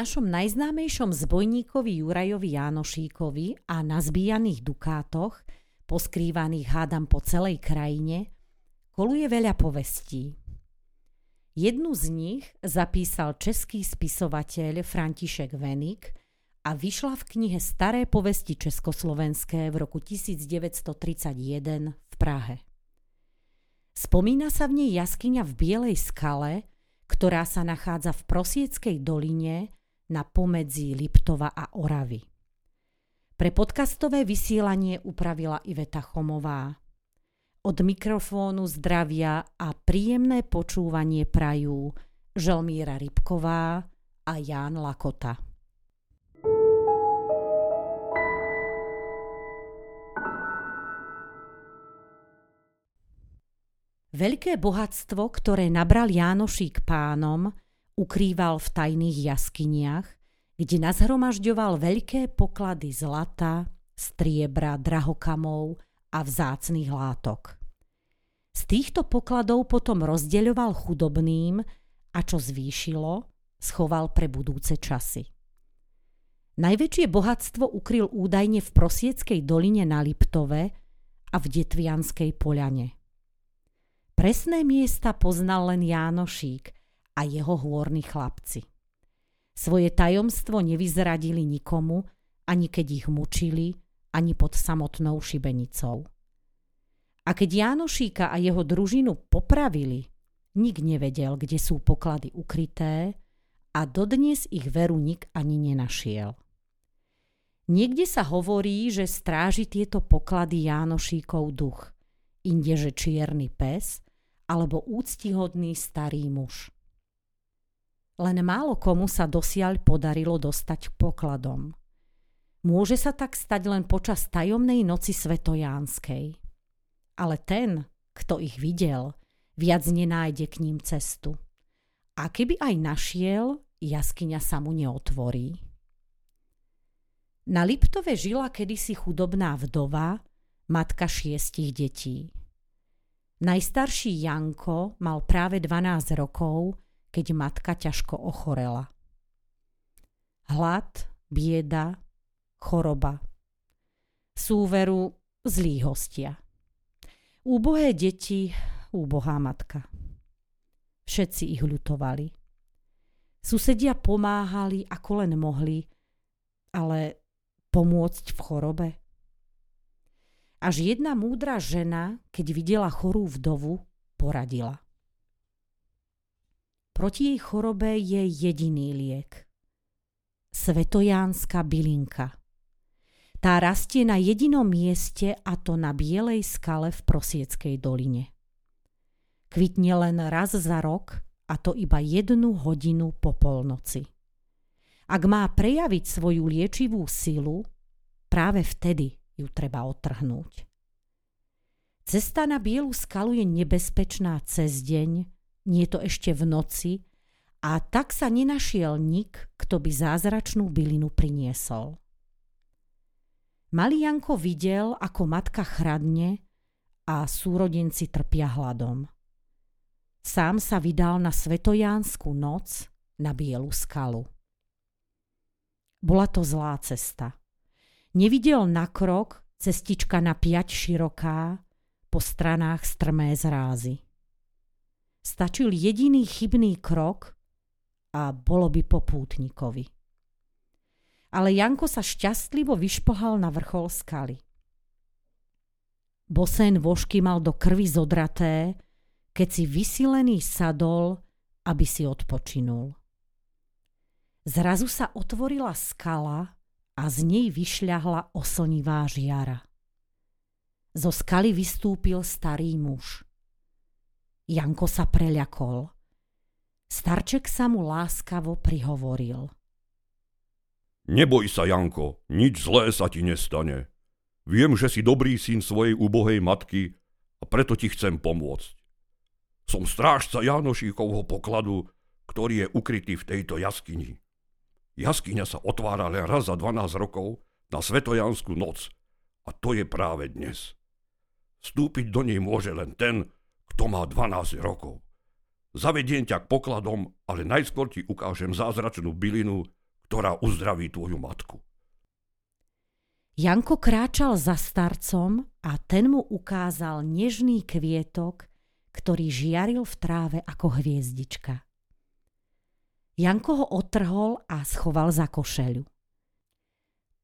Našom najznámejšom zbojníkovi Jurajovi Jánošíkovi a nazbíjaných dukátoch, poskrývaných hádam po celej krajine, koluje veľa povestí. Jednu z nich zapísal český spisovateľ František Venik a vyšla v knihe Staré povesti československé v roku 1931 v Prahe. Spomína sa v nej jaskyňa v Bielej skale, ktorá sa nachádza v Prosieckej doline na pomedzi Liptova a Oravy. Pre podcastové vysielanie upravila Iveta Chomová. Od mikrofónu zdravia a príjemné počúvanie prajú Želmíra Rybková a Ján Lakota. Veľké bohatstvo, ktoré nabral Jánošík pánom, ukrýval v tajných jaskyniach, kde nazhromažďoval veľké poklady zlata, striebra, drahokamov a vzácných látok. Z týchto pokladov potom rozdeľoval chudobným a čo zvýšilo, schoval pre budúce časy. Najväčšie bohatstvo ukryl údajne v Prosieckej doline na Liptove a v Detvianskej poľane. Presné miesta poznal len Jánošík a jeho hôrni chlapci. Svoje tajomstvo nevyzradili nikomu, ani keď ich mučili, ani pod samotnou šibenicou. A keď Jánošíka a jeho družinu popravili, nik nevedel, kde sú poklady ukryté a dodnes ich veru nik ani nenašiel. Niekde sa hovorí, že stráži tieto poklady Jánošíkov duch, inde že čierny pes alebo úctihodný starý muž. Len málo komu sa dosiaľ podarilo dostať k pokladom. Môže sa tak stať len počas tajomnej noci svetojánskej. Ale ten, kto ich videl, viac nenájde k ním cestu. A keby aj našiel, jaskyňa sa mu neotvorí. Na Liptove žila kedysi chudobná vdova, matka šiestich detí. Najstarší Janko mal práve 12 rokov, keď matka ťažko ochorela. Hlad, bieda, choroba. Súveru zlí hostia. Úbohé deti, úbohá matka. Všetci ich ľutovali. Susedia pomáhali, ako len mohli, ale pomôcť v chorobe? Až jedna múdra žena, keď videla chorú vdovu, poradila. Proti jej chorobe je jediný liek. Svetojánska bylinka. Tá rastie na jedinom mieste a to na bielej skale v Prosieckej doline. Kvitne len raz za rok a to iba jednu hodinu po polnoci. Ak má prejaviť svoju liečivú silu, práve vtedy ju treba otrhnúť. Cesta na bielu skalu je nebezpečná cez deň, nie to ešte v noci, a tak sa nenašiel nik, kto by zázračnú bylinu priniesol. Malý Janko videl, ako matka chradne a súrodenci trpia hladom. Sám sa vydal na svetojánsku noc na bielu skalu. Bola to zlá cesta. Nevidel na krok, cestička na piať široká, po stranách strmé zrázy. Stačil jediný chybný krok a bolo by popútnikovi. Ale Janko sa šťastlivo vyšpohal na vrchol skaly. Bosen vožky mal do krvi zodraté, keď si vysilený sadol, aby si odpočinul. Zrazu sa otvorila skala a z nej vyšľahla oslnivá žiara. Zo skaly vystúpil starý muž. Janko sa preľakol. Starček sa mu láskavo prihovoril. Neboj sa, Janko, nič zlé sa ti nestane. Viem, že si dobrý syn svojej úbohej matky a preto ti chcem pomôcť. Som strážca Janošíkovho pokladu, ktorý je ukrytý v tejto jaskyni. Jaskyňa sa otvára len raz za 12 rokov na Svetojanskú noc a to je práve dnes. Vstúpiť do nej môže len ten, kto má 12 rokov. Zavediem ťa k pokladom, ale najskôr ti ukážem zázračnú bylinu, ktorá uzdraví tvoju matku. Janko kráčal za starcom a ten mu ukázal nežný kvietok, ktorý žiaril v tráve ako hviezdička. Janko ho otrhol a schoval za košeľu.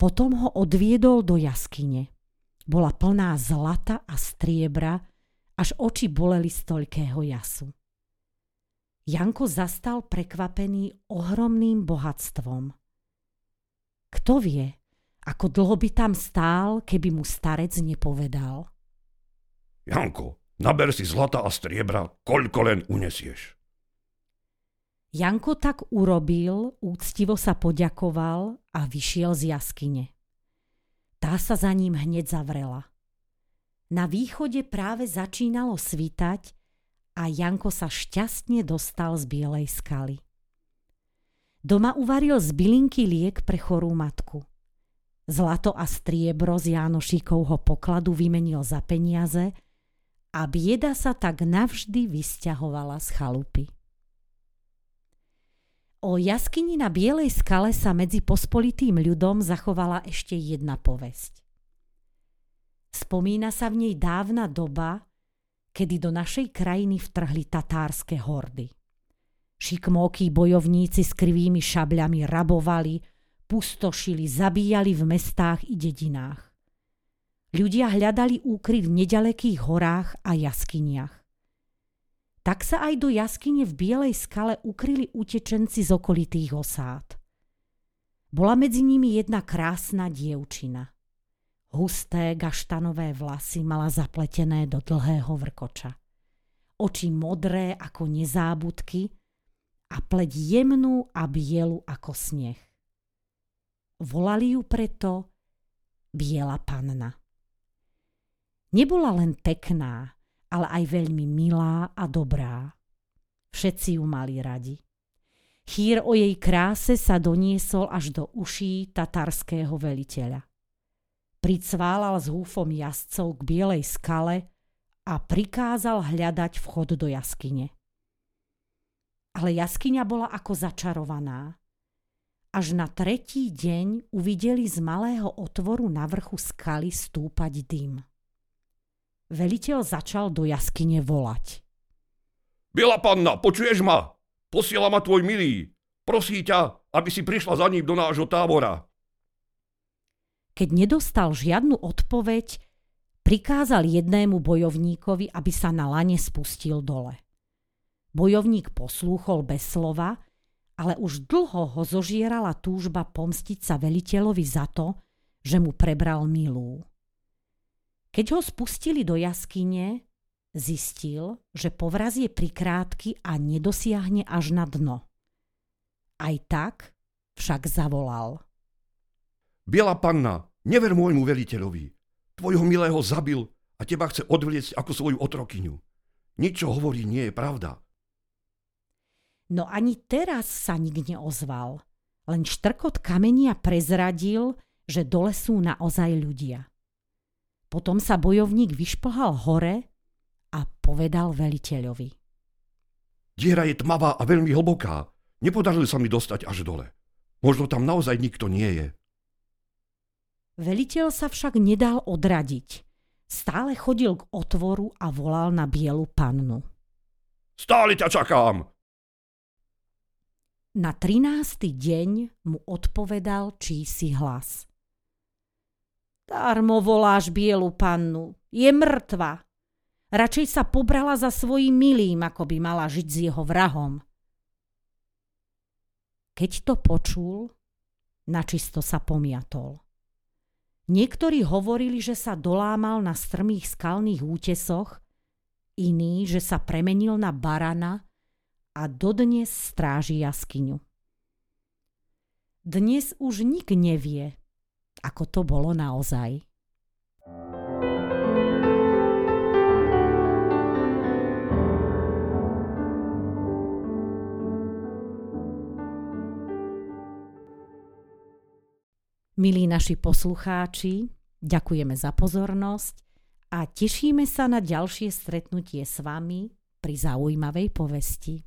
Potom ho odviedol do jaskyne. Bola plná zlata a striebra, až oči boleli z toľkého jasu. Janko zastal prekvapený ohromným bohatstvom. Kto vie, ako dlho by tam stál, keby mu starec nepovedal. Janko, naber si zlata a striebra, koľko len unesieš. Janko tak urobil, úctivo sa poďakoval a vyšiel z jaskyne. Tá sa za ním hneď zavrela. Na východe práve začínalo svítať a Janko sa šťastne dostal z bielej skaly. Doma uvaril z bylinky liek pre chorú matku. Zlato a striebro z Jánošíkovho pokladu vymenil za peniaze a bieda sa tak navždy vysťahovala z chalupy. O jaskyni na Bielej skale sa medzi pospolitým ľudom zachovala ešte jedna povesť. Spomína sa v nej dávna doba, kedy do našej krajiny vtrhli tatárske hordy. Šikmókí bojovníci s krivými šabľami rabovali, pustošili, zabíjali v mestách i dedinách. Ľudia hľadali úkryt v nedalekých horách a jaskyniach. Tak sa aj do jaskyne v Bielej skale ukryli utečenci z okolitých osád. Bola medzi nimi jedna krásna dievčina – Husté gaštanové vlasy mala zapletené do dlhého vrkoča. Oči modré ako nezábudky a pleť jemnú a bielu ako sneh. Volali ju preto Biela panna. Nebola len pekná, ale aj veľmi milá a dobrá. Všetci ju mali radi. Chýr o jej kráse sa doniesol až do uší tatarského veliteľa pricválal s húfom jazdcov k bielej skale a prikázal hľadať vchod do jaskyne. Ale jaskyňa bola ako začarovaná. Až na tretí deň uvideli z malého otvoru na vrchu skaly stúpať dym. Veliteľ začal do jaskyne volať. Biela panna, počuješ ma? Posiela ma tvoj milý. Prosí ťa, aby si prišla za ním do nášho tábora. Keď nedostal žiadnu odpoveď, prikázal jednému bojovníkovi, aby sa na lane spustil dole. Bojovník poslúchol bez slova, ale už dlho ho zožierala túžba pomstiť sa veliteľovi za to, že mu prebral milú. Keď ho spustili do jaskyne, zistil, že povraz je prikrátky a nedosiahne až na dno. Aj tak však zavolal. Biela panna, never môjmu veliteľovi. Tvojho milého zabil a teba chce odvliecť ako svoju otrokyňu. Nič, čo hovorí, nie je pravda. No ani teraz sa nik neozval. Len štrkot kamenia prezradil, že dole sú naozaj ľudia. Potom sa bojovník vyšplhal hore a povedal veliteľovi. Diera je tmavá a veľmi hlboká. Nepodarilo sa mi dostať až dole. Možno tam naozaj nikto nie je. Veliteľ sa však nedal odradiť. Stále chodil k otvoru a volal na bielu pannu. Stále ťa čakám! Na trinácty deň mu odpovedal čísi hlas. Darmo voláš bielu pannu, je mŕtva. Radšej sa pobrala za svojim milým, ako by mala žiť s jeho vrahom. Keď to počul, načisto sa pomiatol. Niektorí hovorili, že sa dolámal na strmých skalných útesoch, iní, že sa premenil na barana a dodnes stráži jaskyňu. Dnes už nik nevie, ako to bolo naozaj. Milí naši poslucháči, ďakujeme za pozornosť a tešíme sa na ďalšie stretnutie s vami pri zaujímavej povesti.